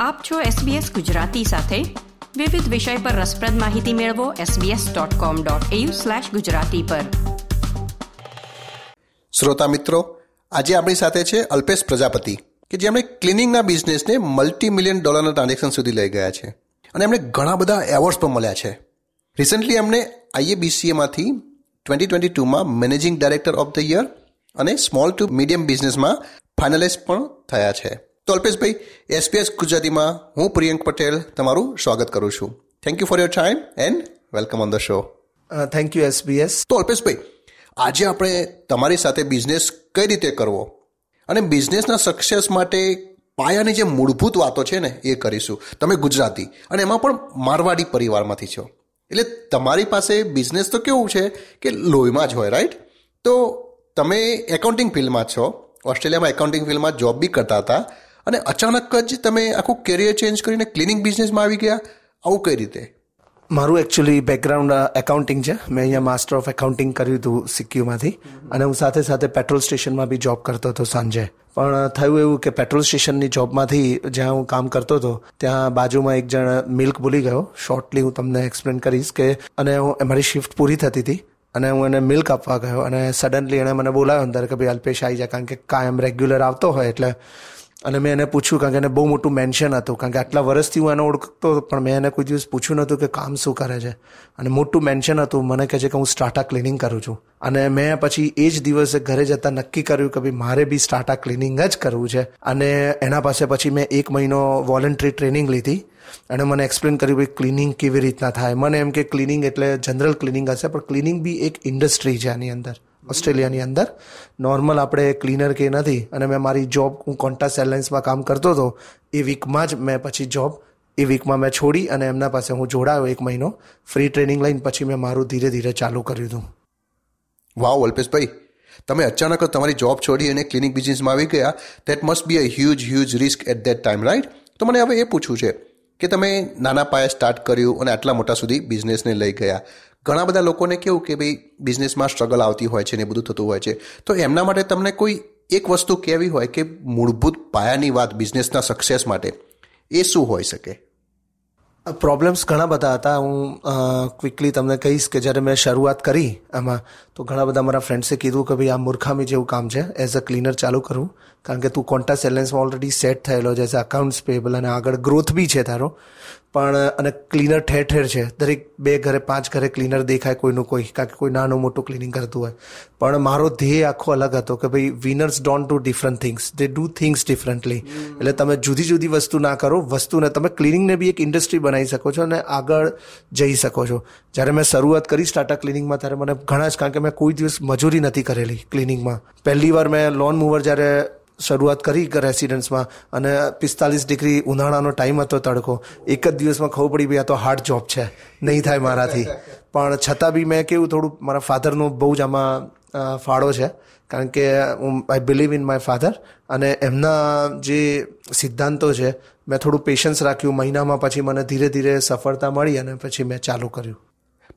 આપ છો SBS ગુજરાતી સાથે. વિવિધ વિષય પર રસપ્રદ માહિતી મેળવો sbs.com.au/gujarati પર. શ્રોતા મિત્રો, આજે આપણી સાથે છે અલ્પેશ પ્રજાપતિ, કે જેમણે ક્લિનિંગના બિઝનેસને મલ્ટી મિલિયન ડોલરના ટ્રાન્ઝેક્શન સુધી લઈ ગયા છે. અને એમને ઘણા બધા એવોર્ડ્સ પણ મળ્યા છે. રિસન્ટલી એમને આઈએબીસીએમાંથી twenty twenty ટુમાં managing director of the year અને સ્મોલ ટુ મીડિયમ બિઝનેસમાં ફાઇનલિસ્ટ પણ થયા છે. તો અલ્પેશભાઈ એસપીએસ ગુજરાતીમાં હું પ્રિયંક પટેલ તમારું સ્વાગત કરું છું. Thank you for your time and welcome on the show thank you SBS તો અલ્પેશભાઈ આજે આપણે તમારી સાથે બિઝનેસ કઈ રીતે કરવો અને બિઝનેસના સક્સેસ માટે પાયાની જે મૂળભૂત વાતો છે ને એ કરીશું. તમે ગુજરાતી અને એમાં પણ મારવાડી પરિવારમાંથી છો. એટલે તમારી પાસે બિઝનેસ તો કેવું છે કે લોહીમાં જ હોય રાઈટ તો તમે એકાઉન્ટિંગ ફિલ્ડમાં છો. ઓસ્ટ્રેલિયામાં એકાઉન્ટિંગ ફિલ્ડમાં જોબ બી કરતા હતા. અને અચાનક જ તમે આખું કેરિયર ચેન્જ કરીને ક્લિનિંગ બિઝનેસમાં આવી ગયા. આવું કઈ રીતે? મારું એકચ્યુઅલી બેકગ્રાઉન્ડ એકાઉન્ટિંગ છે. મેં અહીંયા માસ્ટર ઓફ એકાઉન્ટિંગ કર્યું હતું સિક્યુમાંથી અને હું સાથે સાથે પેટ્રોલ સ્ટેશનમાં બી જોબ કરતો હતો સાંજે. પણ થયું એવું કે પેટ્રોલ સ્ટેશનની જોબમાંથી જ્યાં હું કામ કરતો હતો, ત્યાં બાજુમાં એક જણ મિલ્ક ભૂલી ગયો. શોર્ટલી હું તમને એક્સપ્લેન કરીશ કે, અને હું મારી શિફ્ટ પૂરી થતી હતી. અને હું એને મિલ્ક આપવા ગયો. અને સડનલી એણે મને બોલાવ્યો અંદર કે ભાઈ અલ્પેશ આવી જાય કારણ કે કાયમ રેગ્યુલર આવતો હોય એટલે અને મેં એને પૂછ્યું કારણ કે એને બહુ મોટું મેન્શન હતું. કારણ કે આટલા વર્ષથી હું એને ઓળખતો પણ મેં એને કોઈ દિવસ પૂછ્યું નહોતું કે કામ શું કરે છે. અને મોટું મેન્શન હતું, મને કહે છે કે હું સ્ટાટા ક્લિનિંગ કરું છું. અને મેં પછી એ જ દિવસે ઘરે જતાં નક્કી કર્યું કે ભાઈ મારે બી સ્ટાટા ક્લિનિંગ જ કરવું છે. અને એના પાસે પછી મેં એક મહિનો વોલન્ટરી ટ્રેનિંગ લીધી. અને મને એક્સપ્લેન કર્યું ભાઈ ક્લિનિંગ કેવી રીતના થાય. મને એમ કે ક્લિનિંગ એટલે જનરલ ક્લિનિંગ હશે, પણ ક્લિનિંગ બી એક ઇન્ડસ્ટ્રી છે આની અંદર. ઓસ્ટ્રેલિયાની અંદર. નોર્મલ આપણે ક્લીનર કે નથી અને મેં મારી જોબ હું કોન્ટાસ એરલાઇન્સમાં કામ કરતો હતો, એ વીકમાં જ મેં પછી જોબ એ વીકમાં મેં છોડી અને એમના પાસે હું જોડાયો એક મહિનો. ફ્રી ટ્રેનિંગ લઈને પછી મેં મારું ધીરે ધીરે ચાલુ કર્યું હતું. વાવ અલ્પેશભાઈ, તમે અચાનક જ તમારી જોબ છોડી અને ક્લિનિક બિઝનેસમાં આવી ગયા. That must be a huge huge risk at that time right તો મને હવે એ પૂછવું છે કે તમે નાના પાયે સ્ટાર્ટ કર્યું અને આટલા મોટા સુધી બિઝનેસને લઈ ગયા. ઘણા બધા લોકોને કેવું કે ભાઈ બિઝનેસમાં સ્ટ્રગલ આવતી હોય છે ને બધું થતું હોય છે. તો એમના માટે તમને કોઈ એક વસ્તુ કહેવી હોય કે મૂળભૂત પાયાની વાત બિઝનેસના સક્સેસ માટે, એ શું હોઈ શકે? પ્રોબ્લેમ્સ ઘણા બધા હતા. હું ક્વિકલી તમને કહીશ કે જ્યારે મેં શરૂઆત કરી આમાં, તો ઘણા બધા મારા ફ્રેન્ડ્સે કીધું કે ભાઈ આ મૂર્ખામી જેવું કામ છે. એઝ અ ક્લીનર ચાલુ કરું. કારણ કે તું કોન્ટાસ સેલેન્સમાં ઓલરેડી સેટ થયેલો છે. એઝ અકાઉન્ટ્સ પેબલ અને આગળ ગ્રોથ બી છે તારો. પણ, અને ક્લીનર ઠેર ઠેર છે. દરેક બે ઘરે, પાંચ ઘરે ક્લીનર દેખાય કોઈનું કોઈ, કારણ કે કોઈ નાનું મોટું ક્લિનિંગ કરતું હોય. પણ મારો ધ્યેય આખો અલગ હતો કે ભાઈ winners don't do different things they do things differently એટલે તમે જુદી જુદી વસ્તુ ના કરો, વસ્તુને તમે ક્લિનિંગને બી એક ઇન્ડસ્ટ્રી બનાવી શકો છો અને આગળ જઈ શકો છો. જ્યારે મેં શરૂઆત કરી સ્ટાર્ટઅપ ક્લિનિંગમાં ત્યારે મને ઘણા જ, કારણ કે મેં કોઈ દિવસ મજૂરી નથી કરેલી ક્લિનિંગમાં પહેલી વાર મેં લોન મૂવર જ્યારે શરૂઆત કરી રેસિડન્સમાં અને પિસ્તાલીસ ડિગ્રી ઉનાળાનો ટાઈમ હતો તડકો. એક જ દિવસમાં ખબર પડી ભાઈ આ તો હાર્ડ જોબ છે. નહીં થાય મારાથી. પણ છતાં બી મેં કેવું થોડું, મારા ફાધરનો બહુ જ આમાં ફાળો છે. કારણ કે હું I believe in my father અને એમના જે સિદ્ધાંતો છે, મેં થોડું પેશન્સ રાખ્યું. મહિનામાં પછી મને ધીરે ધીરે સફળતા મળી અને પછી મેં ચાલુ કર્યું.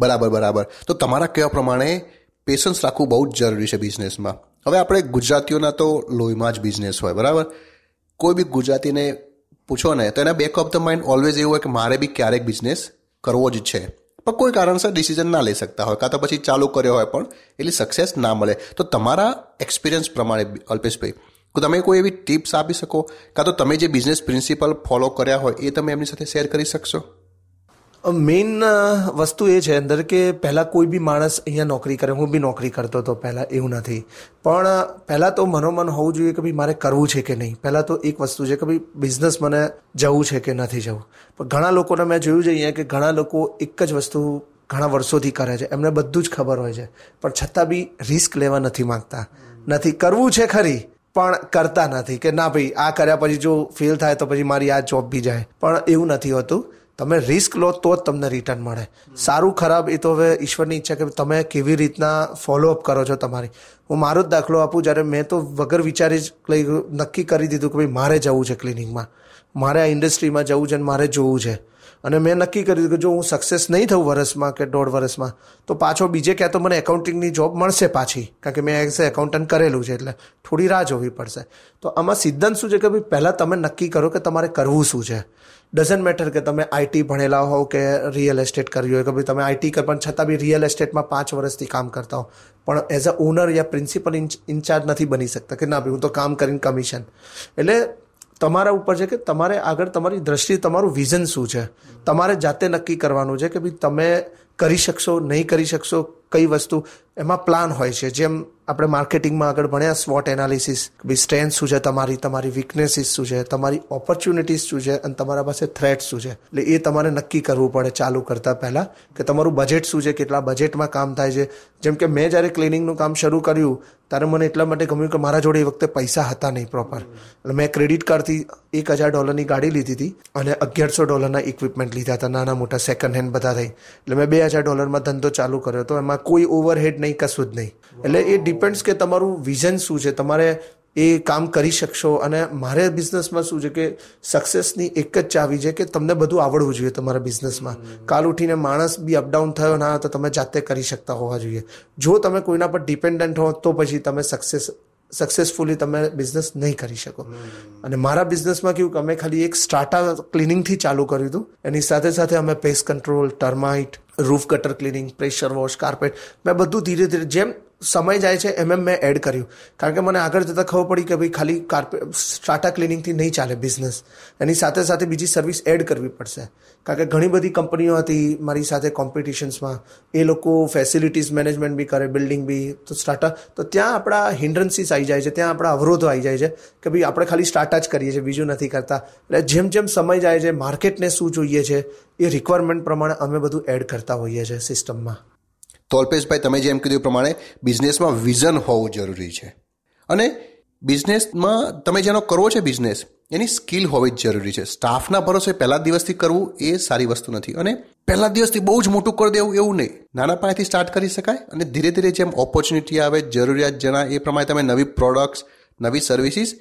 બરાબર બરાબર. તો તમારા કહેવા પ્રમાણે પેશન્સ રાખવું બહુ જ જરૂરી છે બિઝનેસમાં હવે આપણે ગુજરાતીઓના તો લોહીમાં જ બિઝનેસ હોય, બરાબર? કોઈ બી ગુજરાતીને પૂછો ને, તો એના back of the mind always એવું હોય કે મારે બી ક્યારેક બિઝનેસ કરવો જ છે. પણ કોઈ કારણસર ડિસિઝન ના લઈ શકતા હોય, કાં તો પછી ચાલુ કર્યો હોય પણ એટલી સક્સેસ ના મળે. તો તમારા એક્સપિરિયન્સ પ્રમાણે અલ્પેશભાઈ તમે કોઈ એવી ટિપ્સ આપી શકો? કાં તો તમે જે બિઝનેસ પ્રિન્સિપલ ફોલો કર્યા હોય એ તમે એમની સાથે શેર કરી શકશો? મેઇન વસ્તુ એ છે અંદર કે પહેલાં કોઈ બી માણસ અહીંયા નોકરી કરે, હું બી નોકરી કરતો હતો પહેલાં, એવું નથી. પણ પહેલાં તો મનોમન હોવું જોઈએ કે ભાઈ મારે કરવું છે કે નહીં. પહેલાં તો એક વસ્તુ છે કે ભાઈ બિઝનેસ મને જવું છે કે નથી જવું. પણ ઘણા લોકોને મેં જોયું છે અહીંયા કે ઘણા લોકો એક જ વસ્તુ ઘણા વર્ષોથી કરે છે. એમને બધું જ ખબર હોય છે. પણ છતાં બી રિસ્ક લેવા નથી માગતા. નથી કરવું છે ખરી, પણ કરતા નથી કે ના ભાઈ આ કર્યા પછી જો ફેલ થાય તો પછી મારી આ જોબ બી જાય. પણ એવું નથી હોતું. તમે રિસ્ક લો તો જ તમને રિટર્ન મળે. સારું, ખરાબ, એ તો હવે ઈશ્વરની ઈચ્છા કે તમે કેવી રીતના ફોલોઅપ કરો છો તમારી. હું મારો જ દાખલો આપું, જ્યારે મેં તો વગર વિચારી જ લઈ નક્કી કરી દીધું કે ભાઈ મારે જવું છે ક્લિનિકમાં મારે આ ઇન્ડસ્ટ્રીમાં જવું છે અને મારે જોવું છે. અને મેં નક્કી કર્યું કે જો હું સક્સેસ નહીં થઉં વર્ષમાં કે દોઢ વર્ષમાં તો પાછો બીજે ક્યાં તો મને એકાઉન્ટિંગની જોબ મળશે પાછી. કારણ કે મેં એઝ એકાઉન્ટન્ટ કરેલું છે, એટલે થોડી રાહ જોવી પડશે. તો આમાં સિદ્ધાંત શું છે કે ભાઈ પહેલાં તમે નક્કી કરો કે તમારે કરવું શું છે? ડઝન્ટ મેટર કે તમે આઈટી ભણેલા હોવ કે રિયલ એસ્ટેટ કર્યું હોય, કે ભાઈ તમે આઈટી કર, પણ છતાં બી રિયલ એસ્ટેટમાં પાંચ વર્ષથી કામ કરતા હો પણ એઝ અ ઓનર યા પ્રિન્સિપલ ઇન્ચાર્જ નથી બની શકતા કે ના ભાઈ હું તો કામ કરીને કમિશન એટલે તમારા ઉપર છે કે તમારે આગળ તમારી દ્રષ્ટિ, તમારું વિઝન શું છે? તમારે જાતે નક્કી કરવાનું છે કે ભાઈ તમે કરી શકશો, નહીં કરી શકશો, કઈ વસ્તુ? એમાં પ્લાન હોય છે. જેમ આપણે માર્કેટિંગમાં આગળ ભણ્યા સ્વોટ એનાલિસિસ ભાઈ સ્ટ્રેન્થ શું છે તમારી તમારી વીકનેસીસ શું છે, તમારી ઓપોર્ચ્યુનિટીઝ શું છે અને તમારા પાસે થ્રેટ શું છે. એટલે એ તમારે નક્કી કરવું પડે ચાલુ કરતાં પહેલાં કે તમારું બજેટ શું છે, કેટલા બજેટમાં કામ થાય છે. જેમ કે મેં જ્યારે ક્લિનિંગનું કામ શરૂ કર્યું ત્યારે મને એટલા માટે ગમ્યું કે મારા જોડે એ વખતે પૈસા હતા નહીં પ્રોપર એટલે મેં ક્રેડિટ કાર્ડથી એક હજાર ડોલરની ગાડી લીધી હતી અને અગિયારસો ડોલરના ઇક્વિપમેન્ટ લીધા હતા, નાના મોટા સેકન્ડ હેન્ડ બધા થઈ. એટલે મેં બે હજાર ડોલરમાં ધંધો ચાલુ કર્યો હતો. એમાં કોઈ ઓવરહેડ નહીં, કશું જ નહીં. એટલે એ ડિપેન્ડ્સ કે તમારું વિઝન શું છે? તમારે એ કામ કરી શકશો અને મારે બિઝનેસમાં શું છે કે સક્સેસની એક જ ચાવી છે કે તમને બધું આવડવું જોઈએ તમારા બિઝનેસમાં. કાલ ઉઠીને માણસ બી અપડાઉન થયો ના તો તમે જાતે કરી શકતા હોવા જોઈએ. જો તમે કોઈના પર ડિપેન્ડન્ટ હો, તો પછી તમે સક્સેસ સક્સેસફુલી તમે બિઝનેસ નહીં કરી શકો. અને મારા બિઝનેસમાં કેવું કે અમે ખાલી એક સ્ટાર્ટા ક્લિનિંગથી ચાલુ કર્યું હતું. એની સાથે સાથે અમે pest control termite roof gutter cleaning pressure wash carpet મેં બધું ધીરે ધીરે જેમ સમય જાય છે, એમ એમ મેં એડ કર્યું. કારણ કે મને આગળ જતાં ખબર પડી કે ભાઈ ખાલી કાર્પેટ સ્ટાટા ક્લિનિંગથી નહીં ચાલે બિઝનેસ એની સાથે સાથે બીજી સર્વિસ એડ કરવી પડશે. કારણ કે ઘણી બધી કંપનીઓ હતી મારી સાથે કોમ્પિટિશન્સમાં એ લોકો ફેસિલિટીઝ મેનેજમેન્ટ બી કરે બિલ્ડિંગ બી. તો સ્ટાર્ટા તો ત્યાં આપણા હિન્ડ્રન્સીસ આવી જાય છે, ત્યાં આપણા અવરોધો આવી જાય છે કે ભાઈ આપણે ખાલી સ્ટાર્ટા જ કરીએ છીએ, બીજું નથી કરતા. એટલે જેમ જેમ સમય જાય છે માર્કેટને શું જોઈએ છે, એ રિક્વાયરમેન્ટ પ્રમાણે અમે બધું એડ કરતા હોઈએ છીએ સિસ્ટમમાં તો અલ્પેશભાઈ, તમે જેમ કીધું પ્રમાણે બિઝનેસમાં વિઝન હોવું જરૂરી છે. અને બિઝનેસમાં તમે જેનો કરવો છે બિઝનેસ એની સ્કિલ હોવી જ જરૂરી છે. સ્ટાફના ભરોસે પહેલા દિવસથી કરવું એ સારી વસ્તુ નથી. અને પહેલા દિવસથી બહુ જ મોટું કરી દેવું એવું નહીં. નાના પાયાથી સ્ટાર્ટ કરી શકાય અને ધીરે ધીરે જેમ ઓપોર્ચ્યુનિટી આવે, જરૂરિયાત જણાય, એ પ્રમાણે તમે નવી પ્રોડક્ટ્સ નવી સર્વિસીસ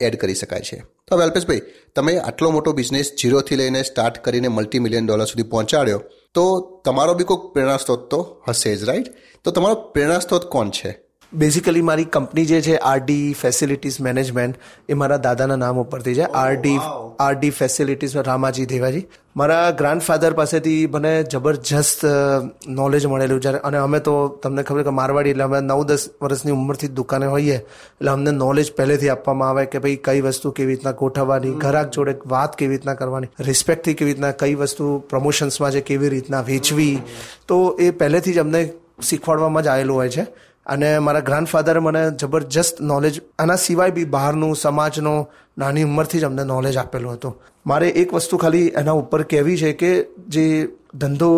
એડ કરી શકાય છે. તો હવે અલ્પેશભાઈ, તમે આટલો મોટો બિઝનેસ જીરોથી લઈને સ્ટાર્ટ કરીને મલ્ટી મિલિયન ડોલર સુધી પહોંચાડ્યો. તો તમારો બી કોઈ પ્રેરણા સ્ત્રોત તો હશે જ રાઈટ તો તમારો પ્રેરણા સ્ત્રોત કોણ છે? બેઝિકલી મારી કંપની જે છે આરડી ફેસિલિટીઝ મેનેજમેન્ટ એ મારા દાદાના નામ ઉપરથી છે RD RD facilities Ramaji Devaji. મારા ગ્રાન્ડફાધર પાસેથી મને જબરજસ્ત નોલેજ મળેલું જ્યારે અને અમે તો તમને ખબર કે મારવાડી એટલે અમે નવ દસ વર્ષની ઉંમરથી જ દુકાને હોઈએ. એટલે અમને નોલેજ પહેલેથી આપવામાં આવે કે ભાઈ કઈ વસ્તુ કેવી રીતના ગોઠવવાની ગ્રાહક જોડે વાત કેવી રીતના કરવાની રિસ્પેક્ટથી કેવી રીતના કઈ વસ્તુ પ્રમોશન્સમાં છે કેવી રીતના વેચવી. તો એ પહેલેથી જ અમને શીખવાડવામાં જ આવેલું હોય છે. અને મારા ગ્રાન્ડફાધરે મને જબરજસ્ત નોલેજ આના સિવાય બી બહારનું, સમાજનો, નાની ઉંમરથી જ અમને નોલેજ આપેલું હતું. મારે એક વસ્તુ ખાલી એના ઉપર કહેવી છે કે જે ધંધો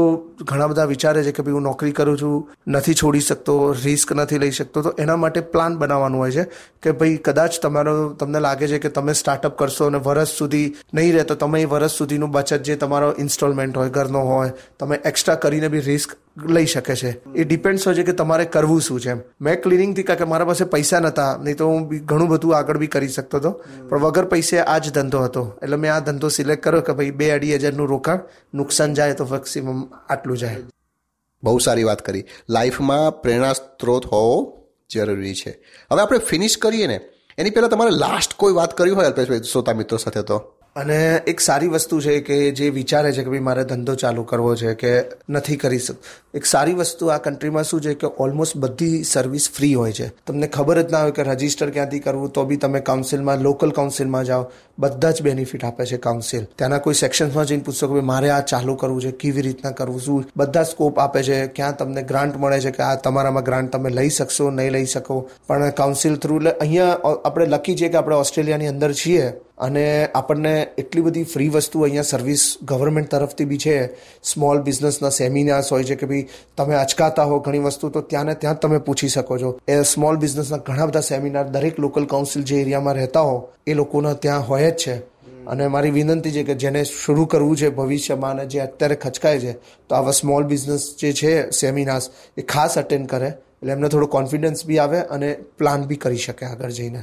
ઘણા બધા વિચારે છે કે ભાઈ હું નોકરી કરું છું, નથી છોડી શકતો રિસ્ક નથી લઈ શકતો, તો એના માટે પ્લાન બનાવવાનું હોય છે કે ભાઈ કદાચ તમારો, તમને લાગે છે કે તમે સ્ટાર્ટઅપ કરશો અને વર્ષ સુધી નહીં રહે, તો તમે એ વર્ષ સુધીનું બચત જે તમારો ઇન્સ્ટોલમેન્ટ હોય, ઘરનો હોય, તમે એક્સ્ટ્રા કરીને બી રિસ્ક લઈ શકે છે. એ ડિપેન્ડ્સ હોય છે કે તમારે કરવું શું છે મેં ક્લિનિંગથી કારણ કે મારા પાસે પૈસા નહોતા નહીં તો હું ઘણું બધું આગળ બી કરી શકતો હતો. પણ વગર પૈસે આ જ ધંધો હતો. એટલે મેં આ ધંધો સિલેક્ટ કર્યો કે ભાઈ બે અઢી હજારનું રોકાણ, નુકસાન જાય તો મેક્સિમમ આટલું જાય. બહુ સારી વાત કરી. લાઈફમાં પ્રેરણા સ્ત્રોત હોવો જરૂરી છે. હવે આપણે ફિનિશ કરીએ ને. એની પહેલાં તમારે લાસ્ટ કોઈ વાત કરી હોય અલ્પેશભાઈ, શ્રોતા મિત્રો સાથે તો? અને એક સારી વસ્તુ છે કે જે વિચારે છે કે ભાઈ મારે ધંધો ચાલુ કરવો છે કે નથી કરી શક, એક સારી વસ્તુ આ કન્ટ્રીમાં શું છે કે ઓલમોસ્ટ બધી સર્વિસ ફ્રી હોય છે. તમને ખબર જ ના હોય કે રજિસ્ટર ક્યાંથી કરવું, તો બી તમે કાઉન્સિલમાં લોકલ કાઉન્સિલમાં જાઓ, બધા જ બેનિફિટ આપે છે કાઉન્સિલ ત્યાંના કોઈ સેક્શન્સમાં જઈને પૂછશો કે મારે આ ચાલુ કરવું છે, કેવી રીતના કરવું, શું? બધા સ્કોપ આપે છે, ક્યાં તમને ગ્રાન્ટ મળે છે કે આ તમારામાં ગ્રાન્ટ તમે લઈ શકશો, નહીં લઈ શકો. પણ કાઉન્સિલ થ્રુ એટલે અહીંયા આપણે લકી છે કે આપણે ઓસ્ટ્રેલિયાની અંદર છીએ. અને આપણને એટલી બધી ફ્રી વસ્તુ અહીંયા સર્વિસ ગવર્મેન્ટ તરફથી બી છે. સ્મોલ બિઝનેસના સેમિનાર્સ હોય છે કે ભાઈ તમે અચકાતા હો ઘણી વસ્તુ, તો ત્યાં ને ત્યાં તમે પૂછી શકો છો. એ સ્મોલ બિઝનેસના ઘણા બધા સેમિનાર દરેક લોકલ કાઉન્સિલ જે એરિયામાં રહેતા હો, એ લોકોના ત્યાં હોય જ છે. અને મારી વિનંતી છે કે જેને શરૂ કરવું છે ભવિષ્યમાં અને જે અત્યારે ખચકાય છે, તો આવા સ્મોલ બિઝનેસ જે છે સેમિનાર્સ એ ખાસ અટેન્ડ કરે. એટલે એમને થોડો કોન્ફિડન્સ બી આવે અને પ્લાન બી કરી શકે આગળ જઈને.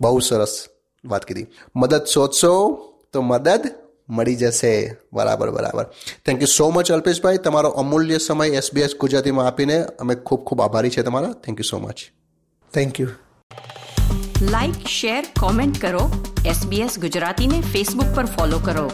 બહુ સરસ. વાત કીધી. મદદ શોધશો તો મદદ મળી જશે. બરાબર બરાબર. થેન્ક યુ સો મચ અલ્પેશભાઈ. તમારો અમૂલ્ય સમય એસબીએસ ગુજરાતીમાં આપીને અમે ખૂબ ખૂબ આભારી છે તમારા. Thank you so much thank you like share comment કરો એસબીએસ ગુજરાતીને ફેસબુક પર ફોલો કરો.